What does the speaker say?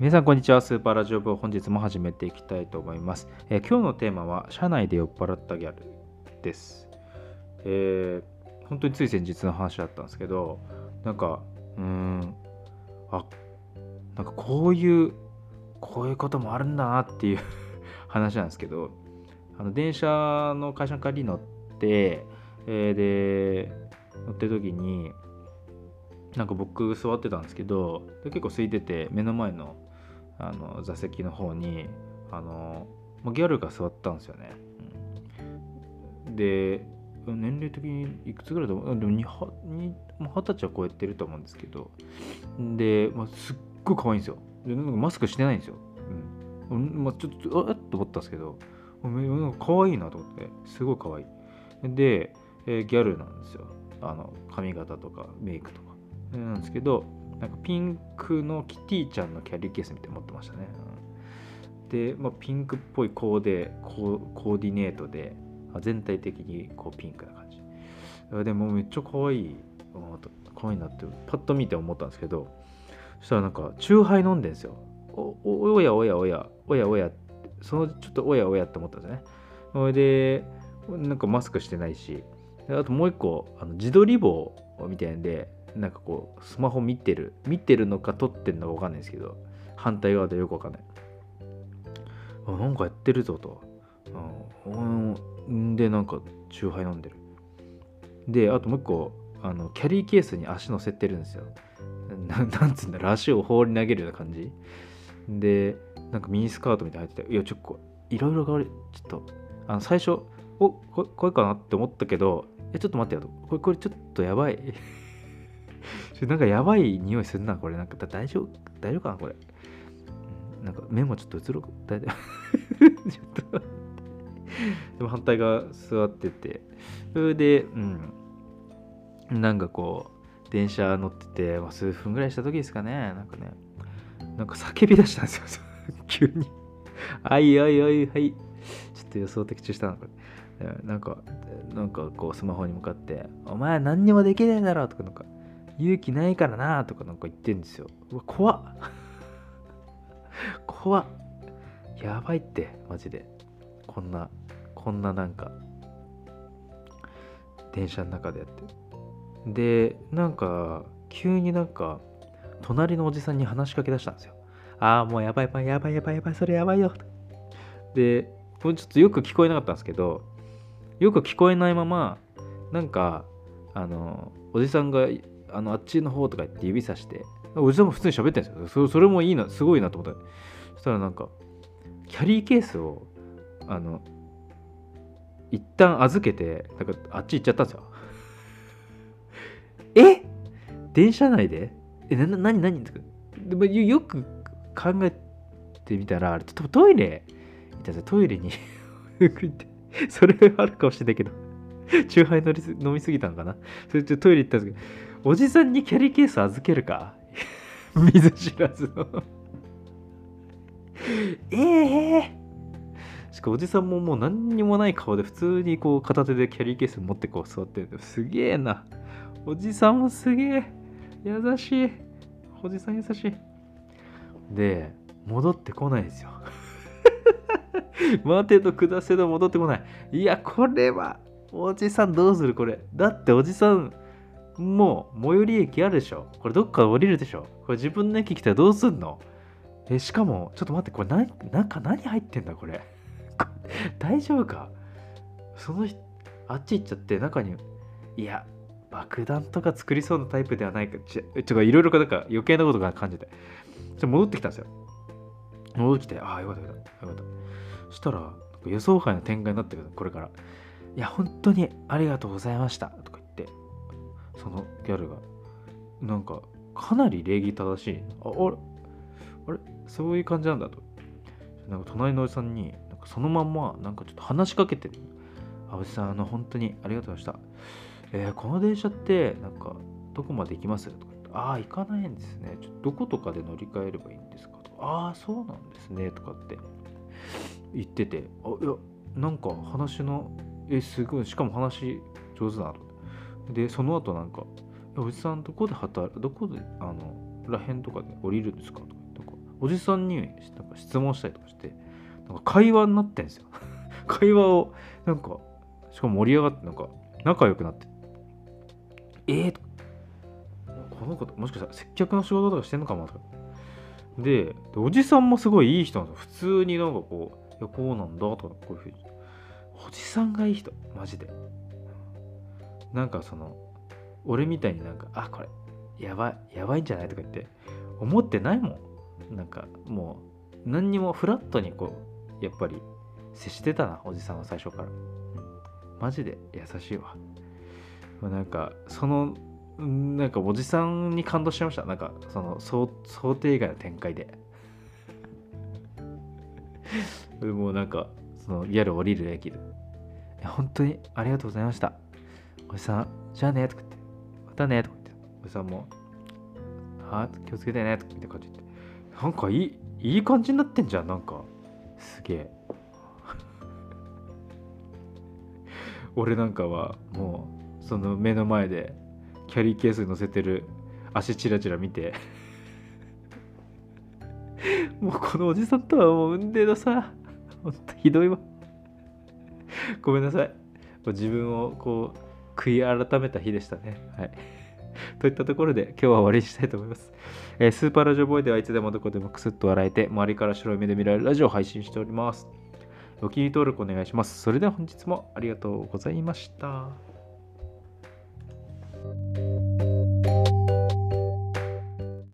皆さんこんにちは。スーパーラジオ部本日も始めていきたいと思います、えー今日のテーマは社内で酔っ払ったギャルです、えー本当につい先日の話だったんですけどなんかうーんあなんかこういうこういうこともあるんだなっていう 話なんですけどあの電車の会社の帰りに乗って、えーで乗ってる時になんか僕座ってたんですけど結構空いてて目の前のあの座席の方にあのギャルが座ったんですよね。うんで年齢的にいくつぐらいだろうでも二十歳は超えてると思うんですけどで、まあ、すっごい可愛いんですよ。でなんかマスクしてないんですよ。うんまあ、ちょっとあっと思ったんですけどか可愛いなと思ってすごい可愛い。で、えーギャルなんですよ。あの髪型とかメイクとか。なんですけどなんかピンクのキティちゃんのキャリーケースみたいなの持ってましたね。で、まあ、ピンクっぽいコーデコーディネートで全体的にこうピンクな感じ。でもめっちゃ可愛い可愛いなってパッと見て思ったんですけどそしたらなんかチューハイ飲んでんですよ。おおやおやおやおやおやそのちょっとおやおやって思ったんですね。それでなんかマスクしてないしあともう一個あの自撮り棒みたいんでなんかこうスマホ見てる見てるのか撮ってるのか分かんないですけど反対側でよく分かんない。あなんかやってるぞと。うんでなんかチューハイ飲んでる。であともう一個あのキャリーケースに足乗せてるんですよ。な なんつうんだろう。足を放り投げるような感じ。でなんかミニスカートみたいなの入ってていやちょっといろいろがちょっとあの最初おここれかなって思ったけどえちょっと待ってよと。これこれちょっとやばい。なんかやばい匂いするなこれ。なんか大丈夫大丈夫かなこれ。なんか目もちょっと映ろう大丈夫。ちょっと。でも反対側座ってて。それでうん。なんかこう電車乗ってて、数分ぐらいした時ですかね。なんかねなんか叫び出したんですよ。急に。はいはいはいはい。ちょっと予想的中したのこれえなんかなんかこうスマホに向かって「お前何にもできねえだろ」とかなんか「勇気ないからな」とかなんか言ってんですよ。うわ怖っ。怖っ。やばいってマジで。こんなこんななんか電車の中でやって。でなんか急になんか隣のおじさんに話しかけ出したんですよ。ああもうやばいやばいやばいやばいやばいそれやばいよ。でこれちょっとよく聞こえなかったんですけどよく聞こえないままなんかあのおじさんがあのあっちの方とか言って指さしておじさんも普通に喋ってるんですよ。それもいいなすごいなと思った。そしたらなんかキャリーケースをあの一旦預けてなんかあっち行っちゃったんですよ。え？電車内で？えなな何何とかでもよく考えてみたらあれ多分トイレ？トイレに それあるかもしれないけど。チューハイ乗りす飲みすぎたのかな？それちょっとトイレ行ったんですけど。おじさんにキャリーケース預けるか？見ず知らずの。ええしかおじさんももう何にもない顔で普通にこう片手でキャリーケース持ってこう座ってるすげえな。おじさんもすげえ。優しい。おじさん優しい。で戻ってこないですよ。待てと下せど戻ってこない。いやこれはおじさんどうするこれ。だっておじさんもう最寄り駅あるでしょ。これどっか降りるでしょ。これ自分の駅来たらどうすんの。えしかもちょっと待ってこれ何中何入ってんだこれ。大丈夫か。そのあっち行っちゃって中にいや爆弾とか作りそうなタイプではないか。ちょちょいろいろかなんか余計なことが感じて。ちょ戻ってきたんですよ。戻ってきてああよかったよかったよかった。そしたら予想外の展開になってくるこれから。いや本当にありがとうございました。そのギャルが。なんかかなり礼儀正しい。ああれ？あれ？そういう感じなんだと。なんか隣のおじさんになんかそのまんまなんかちょっと話しかけてる。あおじさんあの本当にありがとうございました。えーこの電車ってなんかどこまで行きます？とかああ行かないんですね。ちょどことかで乗り換えればいいんですか？と。ああそうなんですね。とかって。言ってて。あいやなんか話のえすごい。しかも話上手だなと。でその後なんか「おじさんどこで働どこであのらへんとかで降りるんですか?」とかかおじさんになんか質問したりとかしてなんか会話になってんですよ。会話をなんかしかも盛り上がってなんか仲良くなって。えー、とこの子もしかしたら接客の仕事とかしてんのかもとか。ででおじさんもすごいいい人なんですよ。普通になんかこういやこうなんだとかこういうふうに。おじさんがいい人。マジで。なんかその俺みたいになんかあこれやばいやばいんじゃないとか言って思ってないもん。なんかもう何にもフラットにこうやっぱり接してたなおじさんは最初から、マジで優しいわ。なんかそのなんかおじさんに感動しました。なんかその想定外の展開で。もうなんかそのリアル降りる駅で本当にありがとうございました。おじさんじゃあねとか言って。またねとか言って。おじさんもは？気をつけてね？とか言って感じでなんかいいいい感じになってんじゃん。なんかすげえ。俺なんかはもうその目の前でキャリーケースに乗せてる足チラチラ見て。もうこのおじさんとはもう運命のさほんとひどいわ。ごめんなさい。自分をこう悔い改めた日でしたねはい といったところで今日は終わりにしたいと思います。えー、スーパーラジオボーイではいつでもどこでもクスッと笑えて周りから白い目で見られるラジオを配信しております。お気に入り登録お願いします。それでは本日もありがとうございました。